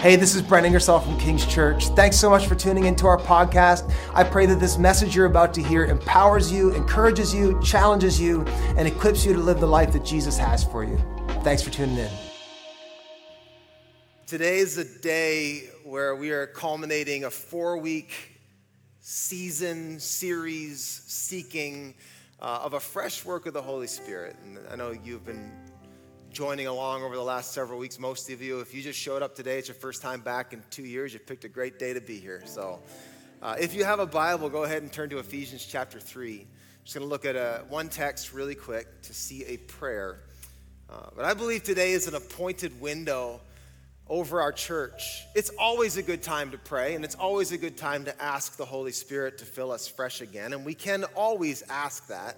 Hey, this is Brent Ingersoll from King's Church. Thanks so much for tuning into our podcast. I pray that this message you're about to hear empowers you, encourages you, challenges you, and equips you to live the life that Jesus has for you. Thanks for tuning in. Today is a day where we are culminating a four week season series seeking uh, of a fresh work of the Holy Spirit. And I know you've been joining along over the last several weeks. Most of you, if you just showed up today, it's your first time back in two years, you picked a great day to be here. So uh, if you have a Bible, go ahead and turn to Ephesians chapter 3. I'm just going to look at a, one text really quick to see a prayer. Uh, but I believe today is an appointed window over our church. It's always a good time to pray, and it's always a good time to ask the Holy Spirit to fill us fresh again. And we can always ask that.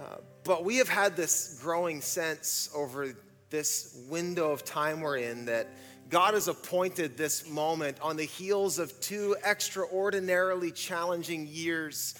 Uh, but we have had this growing sense over this window of time we're in that God has appointed this moment on the heels of two extraordinarily challenging years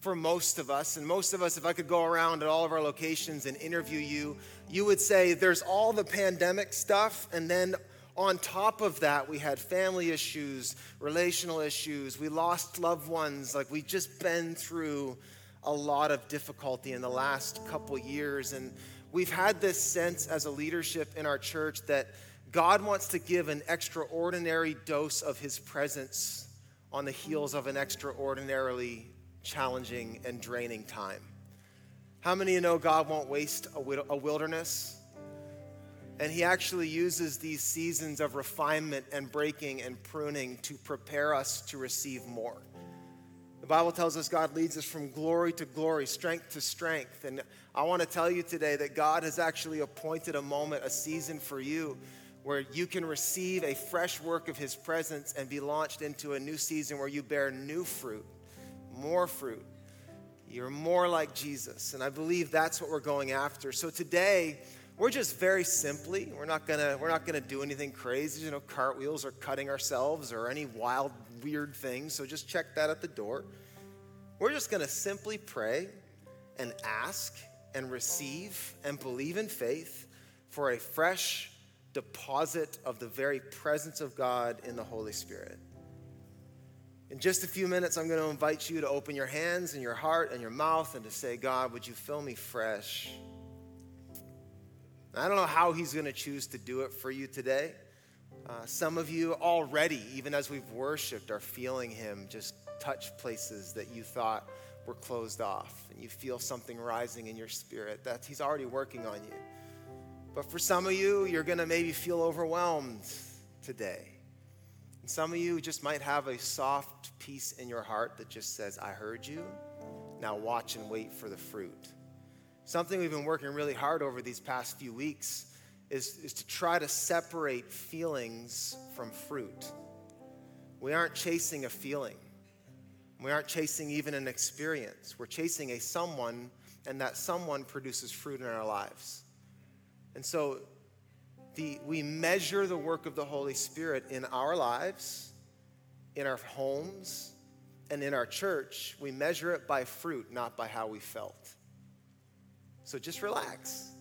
for most of us. And most of us, if I could go around at all of our locations and interview you, you would say there's all the pandemic stuff, and then on top of that, we had family issues, relational issues, we lost loved ones. Like we just been through a lot of difficulty in the last couple years. And we've had this sense as a leadership in our church that God wants to give an extraordinary dose of his presence on the heels of an extraordinarily challenging and draining time. How many of you know God won't waste a wilderness? And he actually uses these seasons of refinement and breaking and pruning to prepare us to receive more. The Bible tells us God leads us from glory to glory, strength to strength. And I want to tell you today that God has actually appointed a moment, a season for you where you can receive a fresh work of His presence and be launched into a new season where you bear new fruit, more fruit. You're more like Jesus. And I believe that's what we're going after. So today, we're just very simply, we're not gonna, we're not gonna do anything crazy, you know, cartwheels or cutting ourselves or any wild, weird things. So just check that at the door. We're just gonna simply pray and ask and receive and believe in faith for a fresh deposit of the very presence of God in the Holy Spirit. In just a few minutes, I'm going to invite you to open your hands and your heart and your mouth and to say, God, would you fill me fresh? I don't know how he's going to choose to do it for you today. Uh, some of you already, even as we've worshiped, are feeling him just touch places that you thought were closed off, and you feel something rising in your spirit that he's already working on you. But for some of you, you're going to maybe feel overwhelmed today. And some of you just might have a soft peace in your heart that just says, I heard you. Now watch and wait for the fruit. Something we've been working really hard over these past few weeks is, is to try to separate feelings from fruit. We aren't chasing a feeling, we aren't chasing even an experience. We're chasing a someone, and that someone produces fruit in our lives. And so the, we measure the work of the Holy Spirit in our lives, in our homes, and in our church. We measure it by fruit, not by how we felt. So just relax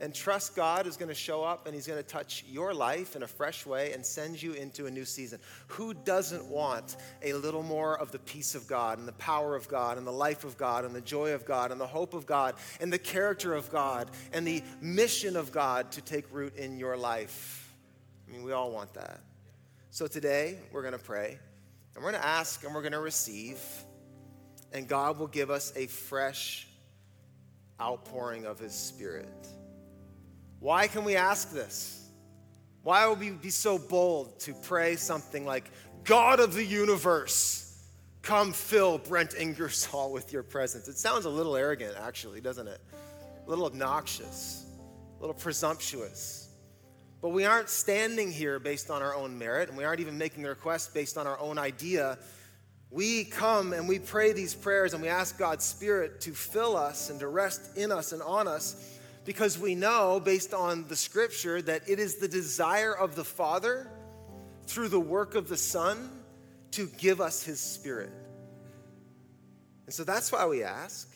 and trust God is going to show up and He's going to touch your life in a fresh way and send you into a new season. Who doesn't want a little more of the peace of God and the power of God and the life of God and the joy of God and the hope of God and the character of God and the mission of God to take root in your life? I mean, we all want that. So today, we're going to pray and we're going to ask and we're going to receive, and God will give us a fresh outpouring of his spirit. Why can we ask this? Why would we be so bold to pray something like, God of the universe, come fill Brent Ingersoll with your presence? It sounds a little arrogant, actually, doesn't it? A little obnoxious, a little presumptuous. But we aren't standing here based on our own merit, and we aren't even making the request based on our own idea we come and we pray these prayers and we ask God's Spirit to fill us and to rest in us and on us because we know, based on the scripture, that it is the desire of the Father through the work of the Son to give us His Spirit. And so that's why we ask.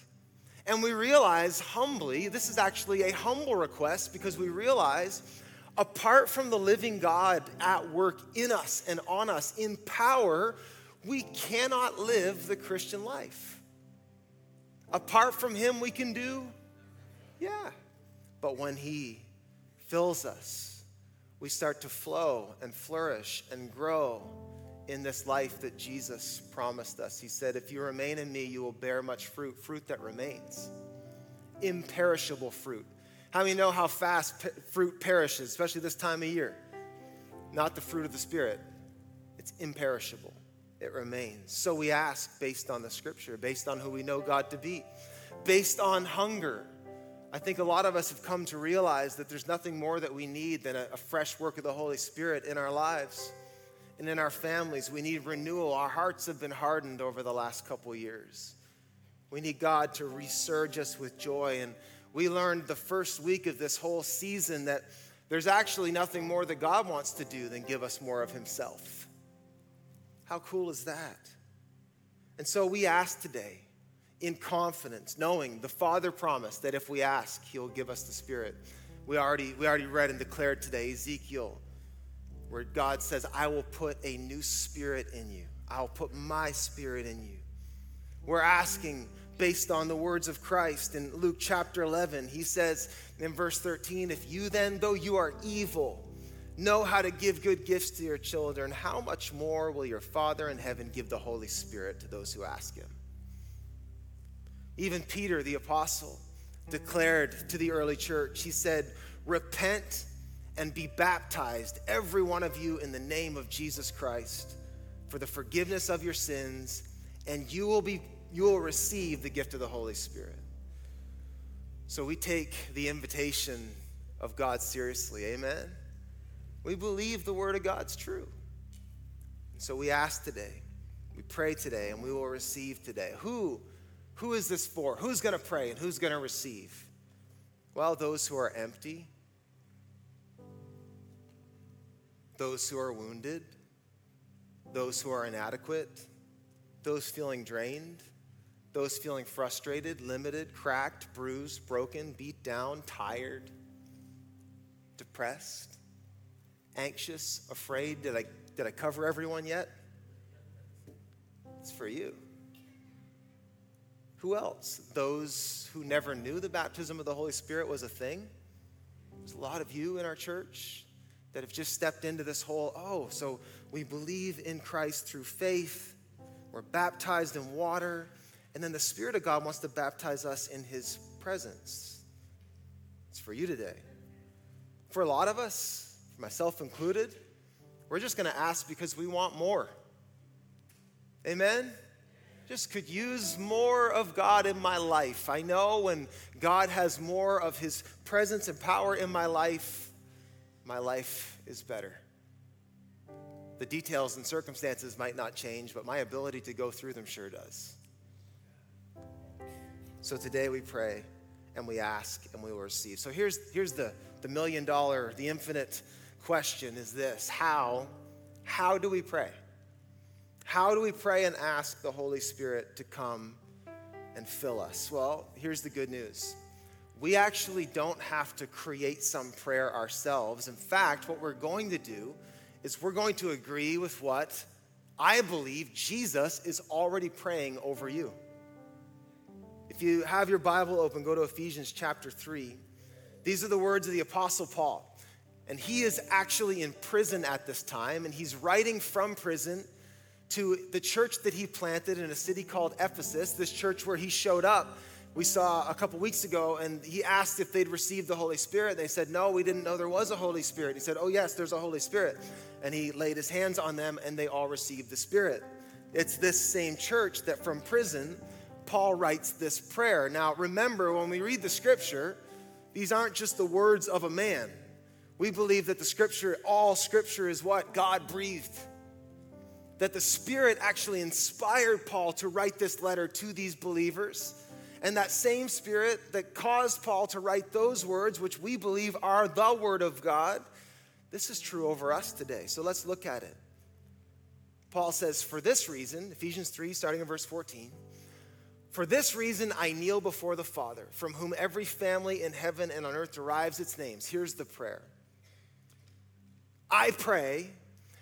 And we realize humbly, this is actually a humble request because we realize Apart from the living God at work in us and on us in power, we cannot live the Christian life. Apart from Him, we can do, yeah. But when He fills us, we start to flow and flourish and grow in this life that Jesus promised us. He said, If you remain in me, you will bear much fruit, fruit that remains, imperishable fruit. How many know how fast fruit perishes, especially this time of year? Not the fruit of the Spirit, it's imperishable, it remains. So we ask based on the scripture, based on who we know God to be, based on hunger. I think a lot of us have come to realize that there's nothing more that we need than a, a fresh work of the Holy Spirit in our lives and in our families. We need renewal. Our hearts have been hardened over the last couple years. We need God to resurge us with joy. And we learned the first week of this whole season that there's actually nothing more that God wants to do than give us more of Himself. How cool is that? And so we ask today in confidence, knowing the Father promised that if we ask, He'll give us the Spirit. We already, we already read and declared today Ezekiel where God says, I will put a new spirit in you. I'll put my spirit in you. We're asking based on the words of Christ in Luke chapter 11. He says in verse 13, If you then, though you are evil, know how to give good gifts to your children, how much more will your Father in heaven give the Holy Spirit to those who ask him? Even Peter, the apostle, declared to the early church, he said, Repent and be baptized, every one of you, in the name of Jesus Christ for the forgiveness of your sins, and you will, be, you will receive the gift of the Holy Spirit. So we take the invitation of God seriously. Amen. We believe the word of God's true. So we ask today, we pray today, and we will receive today. Who, who is this for? Who's going to pray and who's going to receive? Well, those who are empty, those who are wounded, those who are inadequate, those feeling drained, those feeling frustrated, limited, cracked, bruised, broken, beat down, tired, depressed, anxious, afraid. Did I, did I cover everyone yet? It's for you. Who else? Those who never knew the baptism of the Holy Spirit was a thing. There's a lot of you in our church that have just stepped into this whole, oh, so we believe in Christ through faith, we're baptized in water, and then the Spirit of God wants to baptize us in His presence. It's for you today. For a lot of us, myself included, we're just going to ask because we want more. Amen? Just could use more of God in my life. I know when God has more of His presence and power in my life, my life is better. The details and circumstances might not change, but my ability to go through them sure does. So today we pray and we ask and we will receive. So here's, here's the, the million dollar, the infinite question is this How, how do we pray? How do we pray and ask the Holy Spirit to come and fill us? Well, here's the good news we actually don't have to create some prayer ourselves. In fact, what we're going to do is we're going to agree with what I believe Jesus is already praying over you. If you have your Bible open, go to Ephesians chapter 3. These are the words of the Apostle Paul. And he is actually in prison at this time, and he's writing from prison to the church that he planted in a city called Ephesus, this church where he showed up we saw a couple weeks ago, and he asked if they'd received the Holy Spirit. They said, No, we didn't know there was a Holy Spirit. He said, Oh, yes, there's a Holy Spirit. And he laid his hands on them, and they all received the Spirit. It's this same church that from prison, Paul writes this prayer. Now, remember, when we read the scripture, these aren't just the words of a man. We believe that the scripture, all scripture, is what? God breathed. That the Spirit actually inspired Paul to write this letter to these believers and that same spirit that caused Paul to write those words, which we believe are the word of God, this is true over us today. So let's look at it. Paul says, For this reason, Ephesians 3, starting in verse 14, for this reason I kneel before the Father, from whom every family in heaven and on earth derives its names. Here's the prayer I pray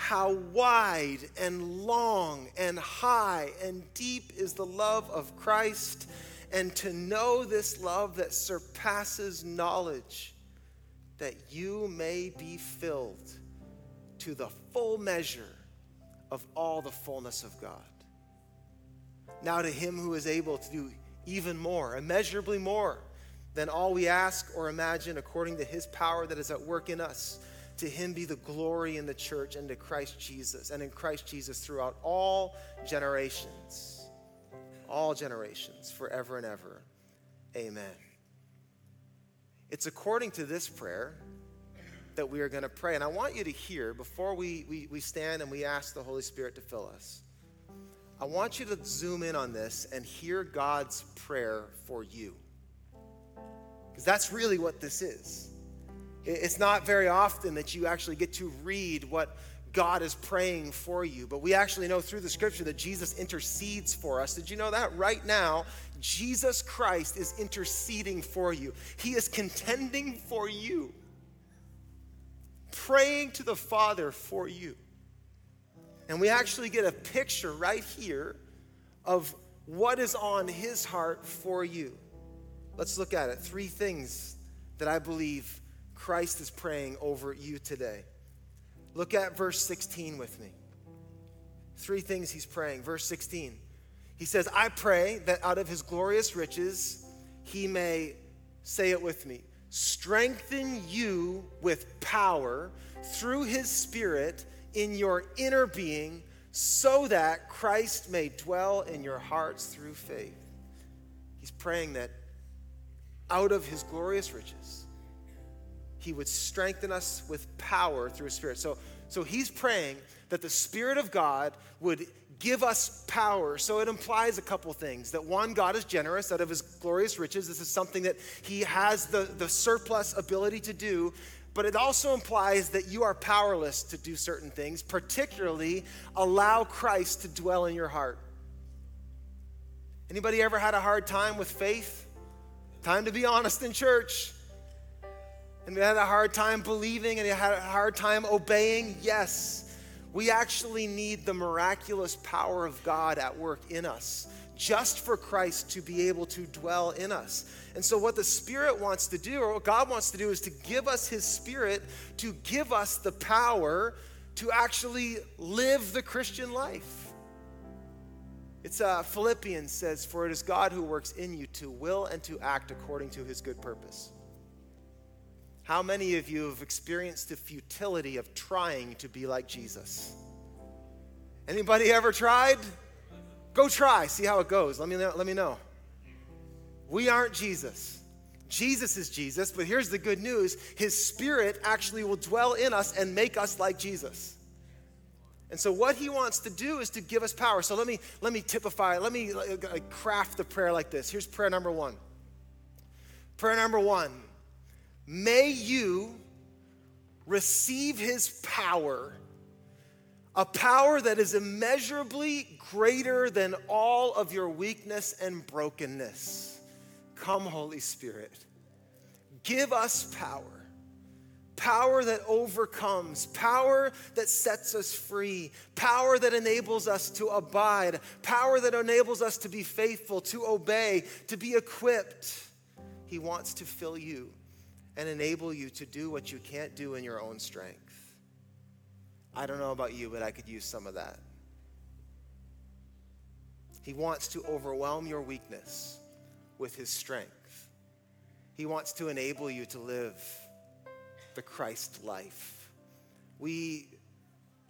how wide and long and high and deep is the love of Christ, and to know this love that surpasses knowledge, that you may be filled to the full measure of all the fullness of God. Now, to him who is able to do even more, immeasurably more than all we ask or imagine, according to his power that is at work in us. To him be the glory in the church and to Christ Jesus, and in Christ Jesus throughout all generations, all generations, forever and ever. Amen. It's according to this prayer that we are going to pray. And I want you to hear before we, we, we stand and we ask the Holy Spirit to fill us. I want you to zoom in on this and hear God's prayer for you. Because that's really what this is. It's not very often that you actually get to read what God is praying for you, but we actually know through the scripture that Jesus intercedes for us. Did you know that? Right now, Jesus Christ is interceding for you, He is contending for you, praying to the Father for you. And we actually get a picture right here of what is on His heart for you. Let's look at it. Three things that I believe Christ is praying over you today. Look at verse 16 with me. Three things he's praying. Verse 16. He says, I pray that out of his glorious riches he may, say it with me, strengthen you with power through his spirit in your inner being, so that Christ may dwell in your hearts through faith. He's praying that out of his glorious riches, he would strengthen us with power through his spirit. So, so he's praying that the Spirit of God would give us power. So it implies a couple things. That one, God is generous out of his glorious riches. This is something that he has the, the surplus ability to do. But it also implies that you are powerless to do certain things, particularly allow Christ to dwell in your heart. Anybody ever had a hard time with faith? Time to be honest in church. And we had a hard time believing and we had a hard time obeying. Yes, we actually need the miraculous power of God at work in us just for Christ to be able to dwell in us. And so, what the Spirit wants to do, or what God wants to do, is to give us His Spirit to give us the power to actually live the Christian life. It's uh, Philippians says, For it is God who works in you to will and to act according to his good purpose. How many of you have experienced the futility of trying to be like Jesus? Anybody ever tried? Go try, see how it goes. Let me know, let me know. We aren't Jesus. Jesus is Jesus, but here's the good news His Spirit actually will dwell in us and make us like Jesus. And so what he wants to do is to give us power. So let me let me typify, let me craft the prayer like this. Here's prayer number 1. Prayer number 1. May you receive his power, a power that is immeasurably greater than all of your weakness and brokenness. Come, Holy Spirit. Give us power power that overcomes, power that sets us free, power that enables us to abide, power that enables us to be faithful, to obey, to be equipped. He wants to fill you and enable you to do what you can't do in your own strength. I don't know about you, but I could use some of that. He wants to overwhelm your weakness with his strength. He wants to enable you to live the Christ life. We,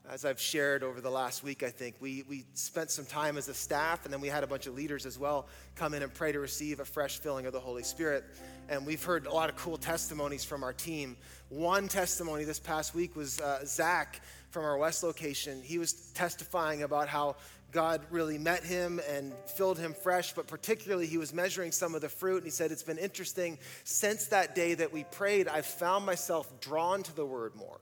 as I've shared over the last week, I think, we, we spent some time as a staff, and then we had a bunch of leaders as well come in and pray to receive a fresh filling of the Holy Spirit. And we've heard a lot of cool testimonies from our team. One testimony this past week was uh, Zach from our West location. He was testifying about how God really met him and filled him fresh, but particularly he was measuring some of the fruit. And he said, It's been interesting. Since that day that we prayed, I've found myself drawn to the word more.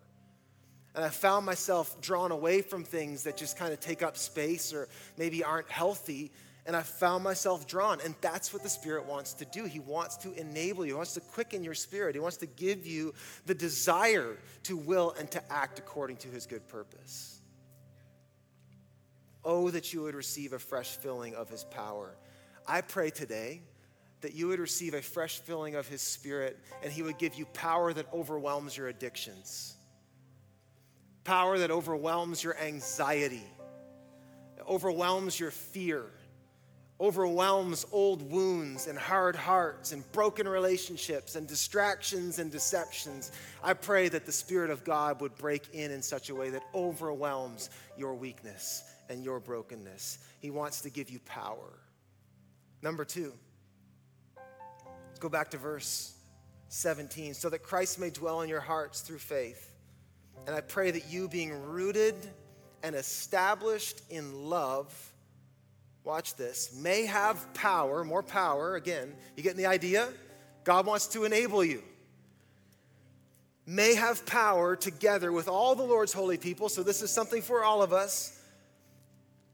And I found myself drawn away from things that just kind of take up space or maybe aren't healthy. And I found myself drawn. And that's what the Spirit wants to do. He wants to enable you, He wants to quicken your spirit, He wants to give you the desire to will and to act according to His good purpose. Oh, that you would receive a fresh filling of his power. I pray today that you would receive a fresh filling of his spirit and he would give you power that overwhelms your addictions, power that overwhelms your anxiety, overwhelms your fear, overwhelms old wounds and hard hearts and broken relationships and distractions and deceptions. I pray that the Spirit of God would break in in such a way that overwhelms your weakness and your brokenness. He wants to give you power. Number two, go back to verse 17. So that Christ may dwell in your hearts through faith. And I pray that you, being rooted and established in love, watch this, may have power, more power. Again, you getting the idea? God wants to enable you. May have power together with all the Lord's holy people. So, this is something for all of us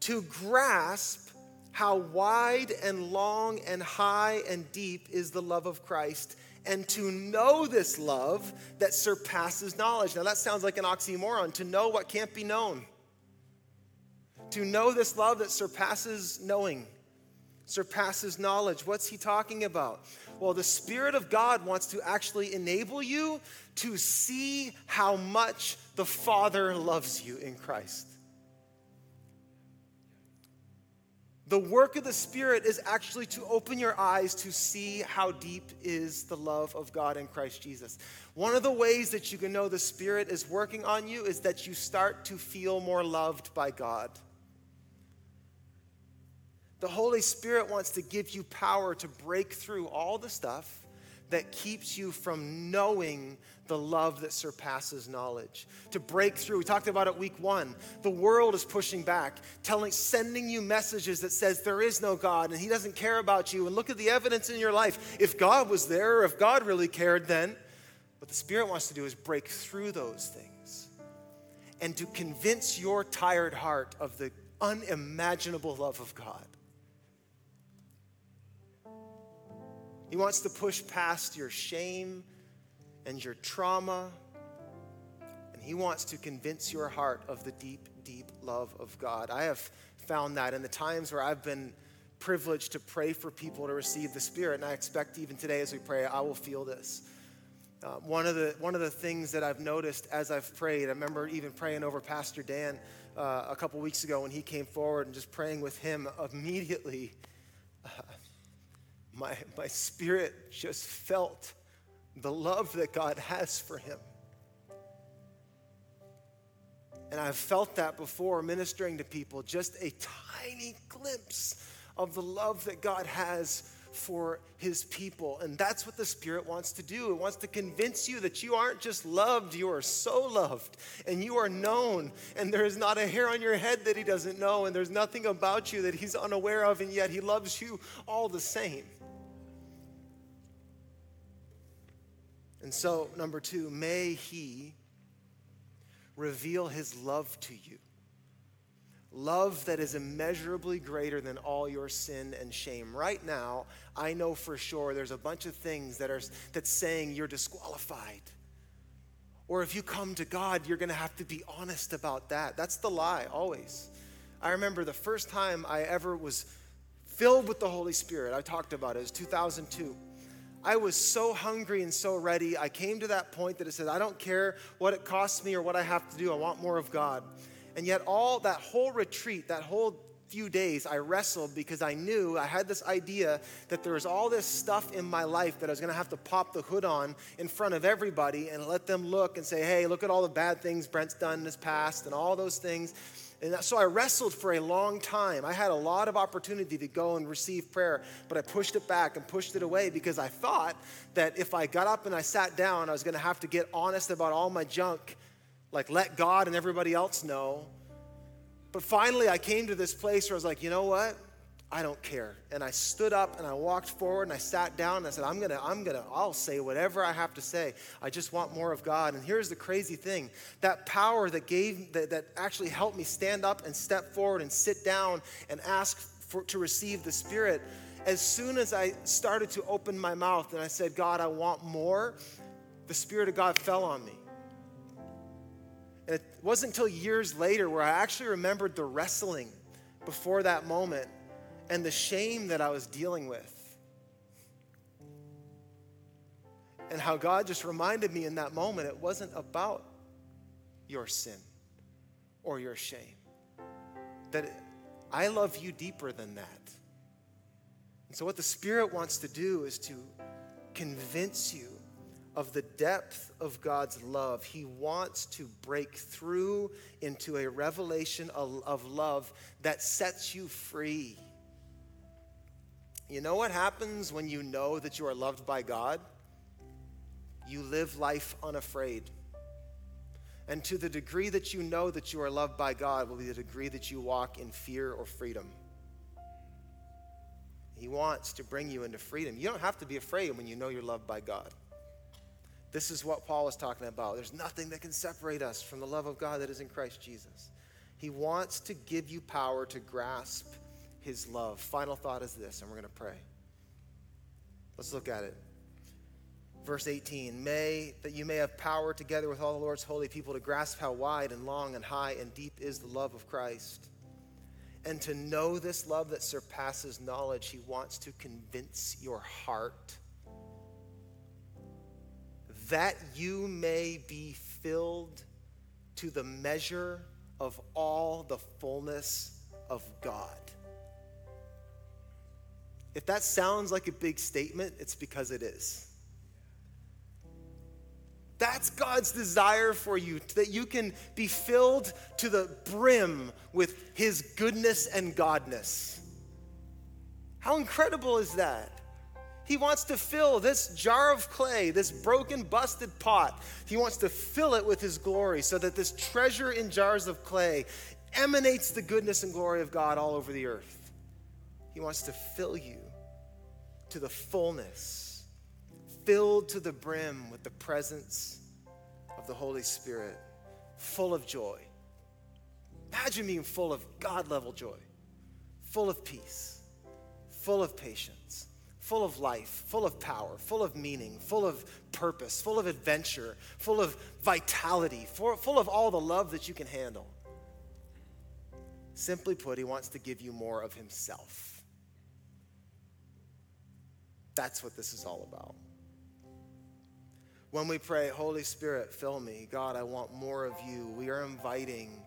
to grasp how wide and long and high and deep is the love of Christ and to know this love that surpasses knowledge. Now, that sounds like an oxymoron to know what can't be known. To know this love that surpasses knowing, surpasses knowledge. What's he talking about? Well, the Spirit of God wants to actually enable you to see how much the Father loves you in Christ. The work of the Spirit is actually to open your eyes to see how deep is the love of God in Christ Jesus. One of the ways that you can know the Spirit is working on you is that you start to feel more loved by God. The Holy Spirit wants to give you power to break through all the stuff that keeps you from knowing the love that surpasses knowledge. To break through, we talked about it week one. The world is pushing back, telling, sending you messages that says there is no God and He doesn't care about you. And look at the evidence in your life. If God was there, or if God really cared, then what the Spirit wants to do is break through those things and to convince your tired heart of the unimaginable love of God. He wants to push past your shame and your trauma. And He wants to convince your heart of the deep, deep love of God. I have found that in the times where I've been privileged to pray for people to receive the Spirit, and I expect even today as we pray, I will feel this. Uh, one, of the, one of the things that I've noticed as I've prayed, I remember even praying over Pastor Dan uh, a couple weeks ago when he came forward and just praying with him immediately. Uh, my, my spirit just felt the love that God has for him. And I've felt that before ministering to people, just a tiny glimpse of the love that God has for his people. And that's what the Spirit wants to do. It wants to convince you that you aren't just loved, you are so loved and you are known. And there is not a hair on your head that he doesn't know, and there's nothing about you that he's unaware of, and yet he loves you all the same. And so, number two, may He reveal His love to you. Love that is immeasurably greater than all your sin and shame. Right now, I know for sure there's a bunch of things that are that's saying you're disqualified. Or if you come to God, you're going to have to be honest about that. That's the lie, always. I remember the first time I ever was filled with the Holy Spirit, I talked about it, it was 2002. I was so hungry and so ready. I came to that point that it said, I don't care what it costs me or what I have to do. I want more of God. And yet, all that whole retreat, that whole few days, I wrestled because I knew I had this idea that there was all this stuff in my life that I was going to have to pop the hood on in front of everybody and let them look and say, hey, look at all the bad things Brent's done in his past and all those things. And so I wrestled for a long time. I had a lot of opportunity to go and receive prayer, but I pushed it back and pushed it away because I thought that if I got up and I sat down, I was going to have to get honest about all my junk, like let God and everybody else know. But finally, I came to this place where I was like, you know what? I don't care. And I stood up and I walked forward and I sat down and I said, I'm gonna, I'm gonna, I'll say whatever I have to say. I just want more of God. And here's the crazy thing that power that gave, that, that actually helped me stand up and step forward and sit down and ask for, to receive the Spirit, as soon as I started to open my mouth and I said, God, I want more, the Spirit of God fell on me. And it wasn't until years later where I actually remembered the wrestling before that moment and the shame that I was dealing with. And how God just reminded me in that moment it wasn't about your sin or your shame. That I love you deeper than that. And so, what the Spirit wants to do is to convince you of the depth of God's love. He wants to break through into a revelation of, of love that sets you free you know what happens when you know that you are loved by God? You live life unafraid. And to the degree that you know that you are loved by God will be the degree that you walk in fear or freedom. He wants to bring you into freedom. You don't have to be afraid when you know you're loved by God. This is what Paul was talking about. There's nothing that can separate us from the love of God that is in Christ Jesus. He wants to give you power to grasp his love. Final thought is this, and we're going to pray. Let's look at it. Verse 18, may that you may have power together with all the Lord's holy people to grasp how wide and long and high and deep is the love of Christ. And to know this love that surpasses knowledge, he wants to convince your heart that you may be filled to the measure of all the fullness of God. If that sounds like a big statement, it's because it is. That's God's desire for you, that you can be filled to the brim with His goodness and Godness. How incredible is that? He wants to fill this jar of clay, this broken, busted pot, He wants to fill it with His glory so that this treasure in jars of clay emanates the goodness and glory of God all over the earth. He wants to fill you to the fullness, filled to the brim with the presence of the Holy Spirit, full of joy. Imagine being full of God level joy, full of peace, full of patience, full of life, full of power, full of meaning, full of purpose, full of adventure, full of vitality, full of all the love that you can handle. Simply put, he wants to give you more of himself. That's what this is all about. When we pray, Holy Spirit, fill me, God, I want more of you, we are inviting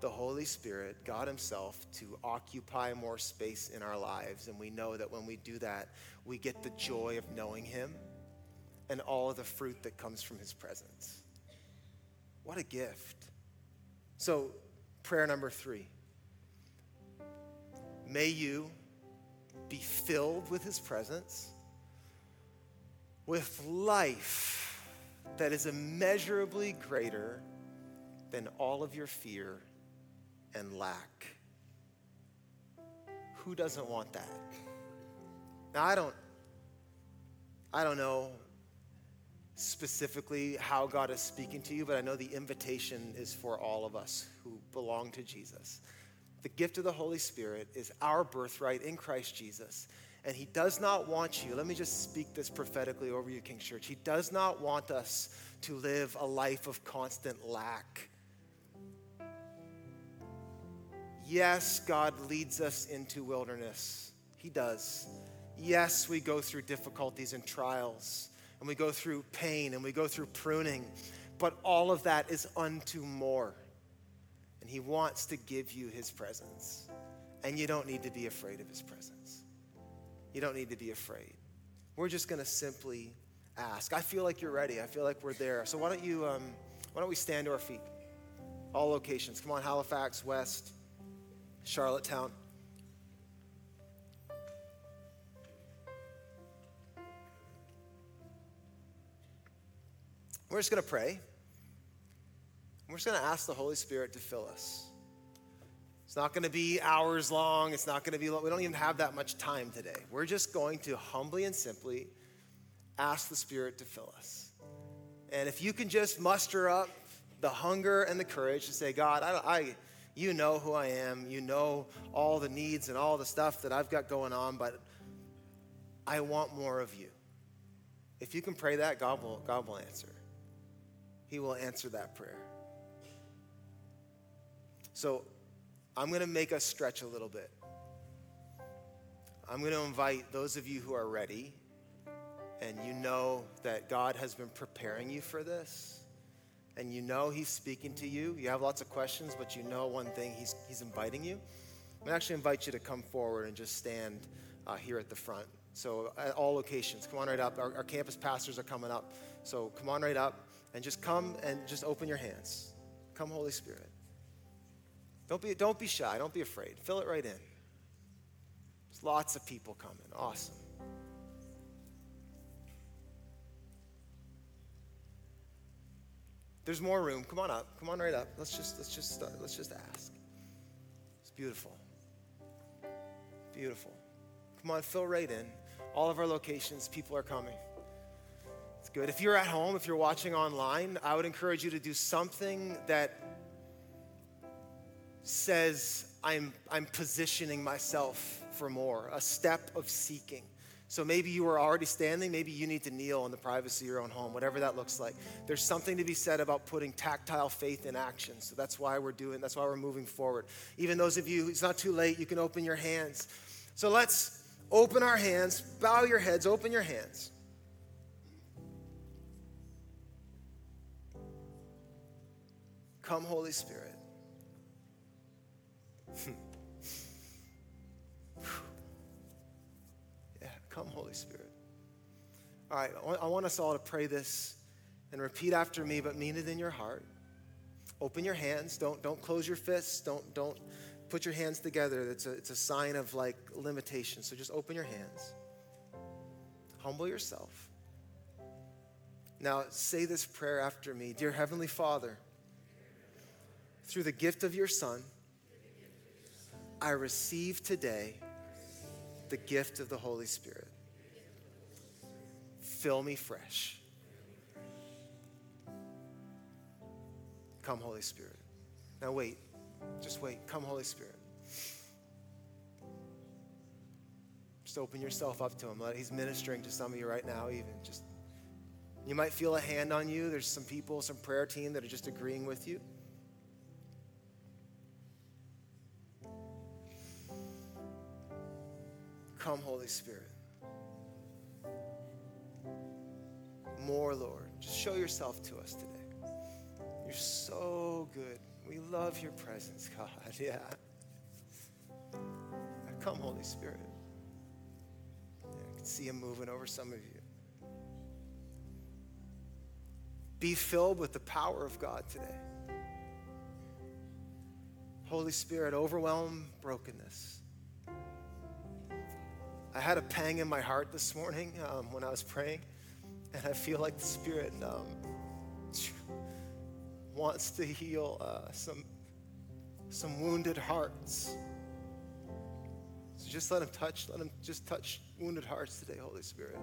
the Holy Spirit, God Himself, to occupy more space in our lives. And we know that when we do that, we get the joy of knowing Him and all of the fruit that comes from His presence. What a gift. So, prayer number three may you be filled with His presence with life that is immeasurably greater than all of your fear and lack. Who doesn't want that? Now I don't I don't know specifically how God is speaking to you, but I know the invitation is for all of us who belong to Jesus. The gift of the Holy Spirit is our birthright in Christ Jesus. And He does not want you, let me just speak this prophetically over you, King Church. He does not want us to live a life of constant lack. Yes, God leads us into wilderness. He does. Yes, we go through difficulties and trials, and we go through pain, and we go through pruning, but all of that is unto more. And He wants to give you His presence, and you don't need to be afraid of His presence. You don't need to be afraid. We're just going to simply ask. I feel like you're ready. I feel like we're there. So why don't you, um, why don't we stand to our feet? All locations. Come on, Halifax, West, Charlottetown. We're just going to pray. We're just going to ask the Holy Spirit to fill us. It's not going to be hours long. It's not going to be, long. we don't even have that much time today. We're just going to humbly and simply ask the Spirit to fill us. And if you can just muster up the hunger and the courage to say, God, I, I, you know who I am. You know all the needs and all the stuff that I've got going on, but I want more of you. If you can pray that, God will, God will answer. He will answer that prayer. So I'm going to make us stretch a little bit. I'm going to invite those of you who are ready and you know that God has been preparing you for this and you know He's speaking to you. You have lots of questions, but you know one thing He's, he's inviting you. I'm going to actually invite you to come forward and just stand uh, here at the front. So, at all locations, come on right up. Our, our campus pastors are coming up. So, come on right up and just come and just open your hands. Come, Holy Spirit. Don't be, don't be shy. Don't be afraid. Fill it right in. There's lots of people coming. Awesome. There's more room. Come on up. Come on right up. Let's just let's just start. Let's just ask. It's beautiful. Beautiful. Come on, fill right in. All of our locations, people are coming. It's good. If you're at home, if you're watching online, I would encourage you to do something that says, I'm, I'm positioning myself for more, a step of seeking. So maybe you are already standing, maybe you need to kneel in the privacy of your own home, whatever that looks like. There's something to be said about putting tactile faith in action. So that's why we're doing, that's why we're moving forward. Even those of you, it's not too late, you can open your hands. So let's open our hands, bow your heads, open your hands. Come, Holy Spirit. Hmm. yeah, come, Holy Spirit. All right, I want us all to pray this and repeat after me, but mean it in your heart. Open your hands. Don't, don't close your fists. Don't, don't put your hands together. It's a, it's a sign of like limitation. So just open your hands. Humble yourself. Now say this prayer after me Dear Heavenly Father, through the gift of your Son, I receive today the gift of the Holy Spirit. Fill me fresh. Come, Holy Spirit. Now, wait. Just wait. Come, Holy Spirit. Just open yourself up to Him. He's ministering to some of you right now, even. Just you might feel a hand on you. There's some people, some prayer team that are just agreeing with you. Come, Holy Spirit. More, Lord. Just show yourself to us today. You're so good. We love your presence, God. Yeah. Come, Holy Spirit. I can see him moving over some of you. Be filled with the power of God today. Holy Spirit, overwhelm brokenness. I had a pang in my heart this morning um, when I was praying, and I feel like the Spirit um, wants to heal uh, some, some wounded hearts. So just let Him touch, let Him just touch wounded hearts today, Holy Spirit.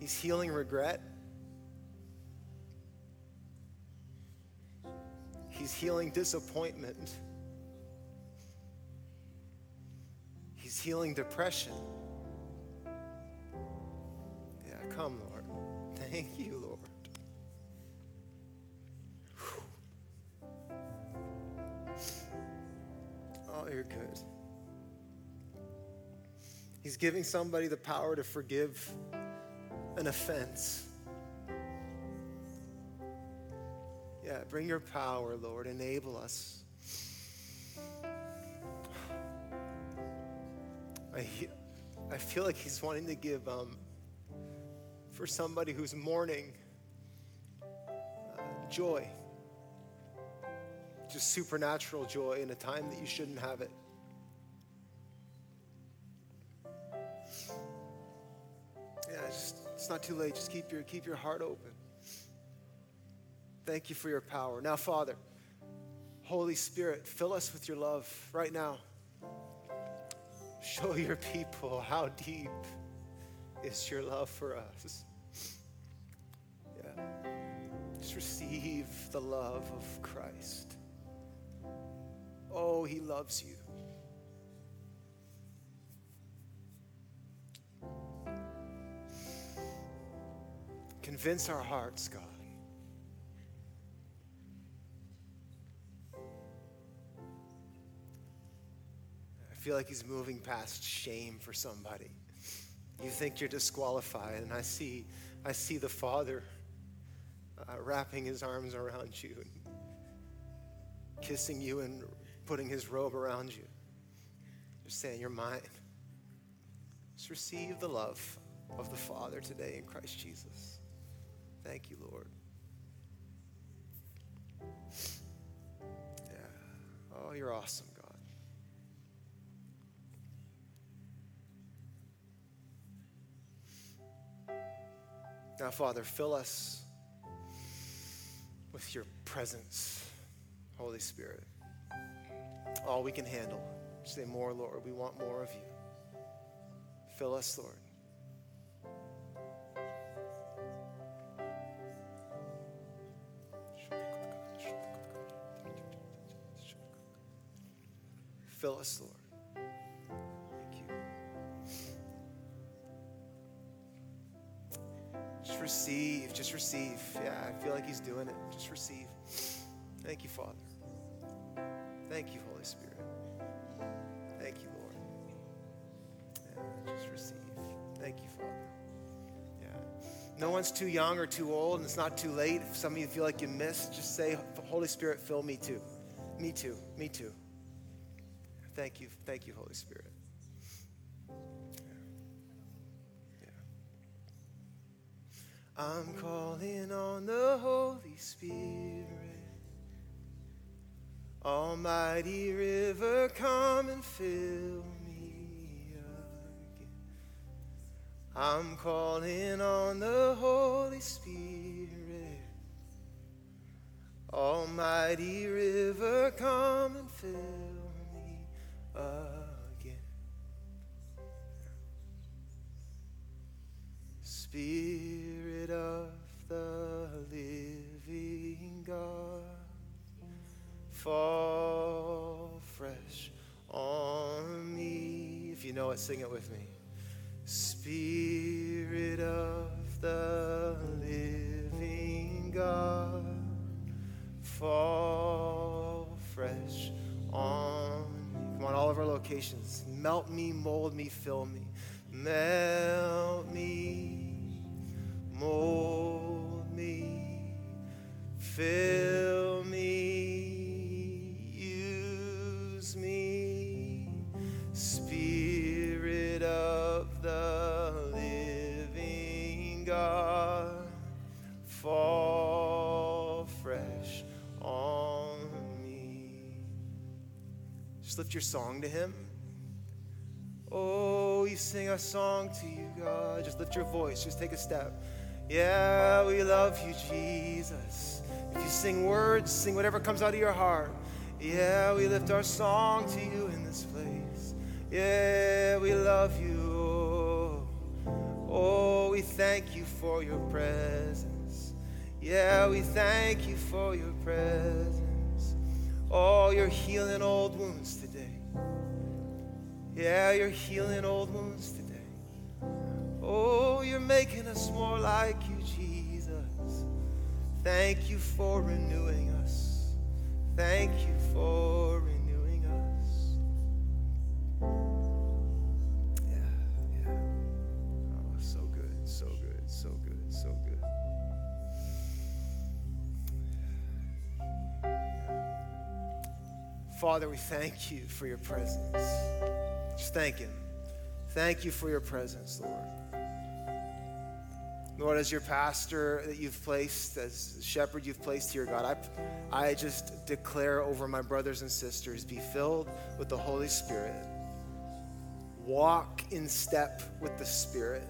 He's healing regret. He's healing disappointment. Healing depression. Yeah, come, Lord. Thank you, Lord. Oh, you're good. He's giving somebody the power to forgive an offense. Yeah, bring your power, Lord. Enable us. I, I feel like he's wanting to give um, for somebody who's mourning uh, joy, just supernatural joy in a time that you shouldn't have it. Yeah, just, it's not too late. Just keep your, keep your heart open. Thank you for your power. Now, Father, Holy Spirit, fill us with your love right now. Show your people how deep is your love for us. Yeah. Just receive the love of Christ. Oh, he loves you. Convince our hearts, God. Feel like he's moving past shame for somebody. You think you're disqualified, and I see, I see the Father uh, wrapping his arms around you, and kissing you, and putting his robe around you. Just saying, You're mine. Just receive the love of the Father today in Christ Jesus. Thank you, Lord. Yeah. Oh, you're awesome, Now, Father, fill us with your presence, Holy Spirit. All we can handle. Say more, Lord. We want more of you. Fill us, Lord. Fill us, Lord. Receive, just receive. Yeah, I feel like He's doing it. Just receive. Thank you, Father. Thank you, Holy Spirit. Thank you, Lord. Yeah, just receive. Thank you, Father. Yeah. No one's too young or too old, and it's not too late. If some of you feel like you missed, just say, Holy Spirit, fill me too. Me too. Me too. Thank you. Thank you, Holy Spirit. I'm calling on the Holy Spirit. Almighty river, come and fill me again. I'm calling on the Holy Spirit. Almighty river, come and fill me again. Spirit know it, sing it with me. Spirit of the living God, fall fresh on me. Come on, all of our locations. Melt me, mold me, fill me. Melt me, mold me, fill your song to Him. Oh, we sing a song to you, God. Just lift your voice. Just take a step. Yeah, we love you, Jesus. If you sing words, sing whatever comes out of your heart. Yeah, we lift our song to you in this place. Yeah, we love you. Oh, oh we thank you for your presence. Yeah, we thank you for your presence. Oh, you're healing old wounds today. Yeah, you're healing old wounds today. Oh, you're making us more like you, Jesus. Thank you for renewing us. Thank you for renewing us. Yeah, yeah. Oh, so good, so good, so good, so good. Father, we thank you for your presence. Just thank Him. Thank you for your presence, Lord. Lord, as your pastor that you've placed, as shepherd you've placed here, God, I, I just declare over my brothers and sisters be filled with the Holy Spirit, walk in step with the Spirit,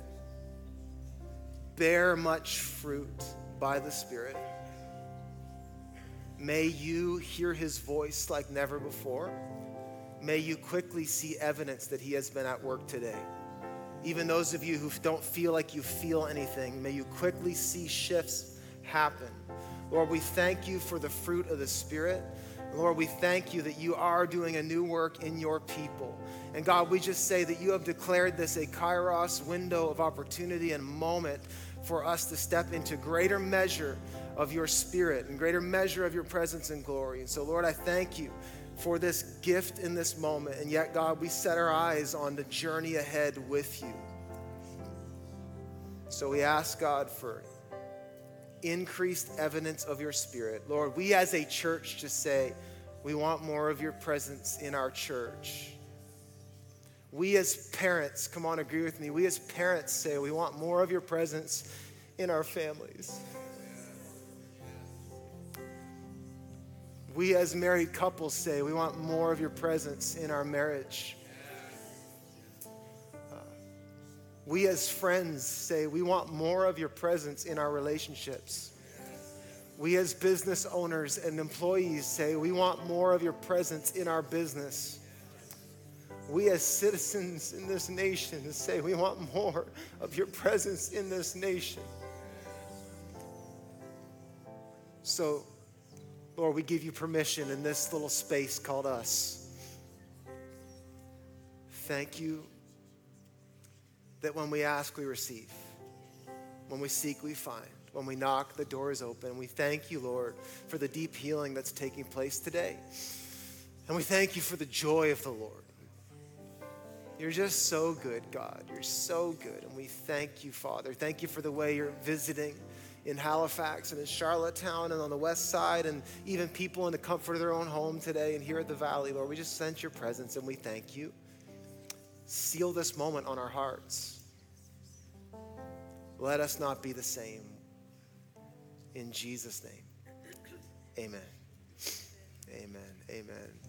bear much fruit by the Spirit. May you hear his voice like never before. May you quickly see evidence that he has been at work today. Even those of you who don't feel like you feel anything, may you quickly see shifts happen. Lord, we thank you for the fruit of the Spirit. Lord, we thank you that you are doing a new work in your people. And God, we just say that you have declared this a kairos window of opportunity and moment for us to step into greater measure of your spirit and greater measure of your presence and glory. And so, Lord, I thank you for this gift in this moment. And yet, God, we set our eyes on the journey ahead with you. So we ask God for increased evidence of your spirit. Lord, we as a church just say, we want more of your presence in our church. We as parents, come on, agree with me. We as parents say we want more of your presence in our families. We as married couples say we want more of your presence in our marriage. Uh, we as friends say we want more of your presence in our relationships. We as business owners and employees say we want more of your presence in our business. We as citizens in this nation say we want more of your presence in this nation. So, Lord, we give you permission in this little space called us. Thank you that when we ask, we receive. When we seek, we find. When we knock, the door is open. We thank you, Lord, for the deep healing that's taking place today. And we thank you for the joy of the Lord. You're just so good, God. You're so good. And we thank you, Father. Thank you for the way you're visiting in Halifax and in Charlottetown and on the west side, and even people in the comfort of their own home today and here at the Valley, Lord. We just sense your presence and we thank you. Seal this moment on our hearts. Let us not be the same. In Jesus' name, amen. Amen. Amen.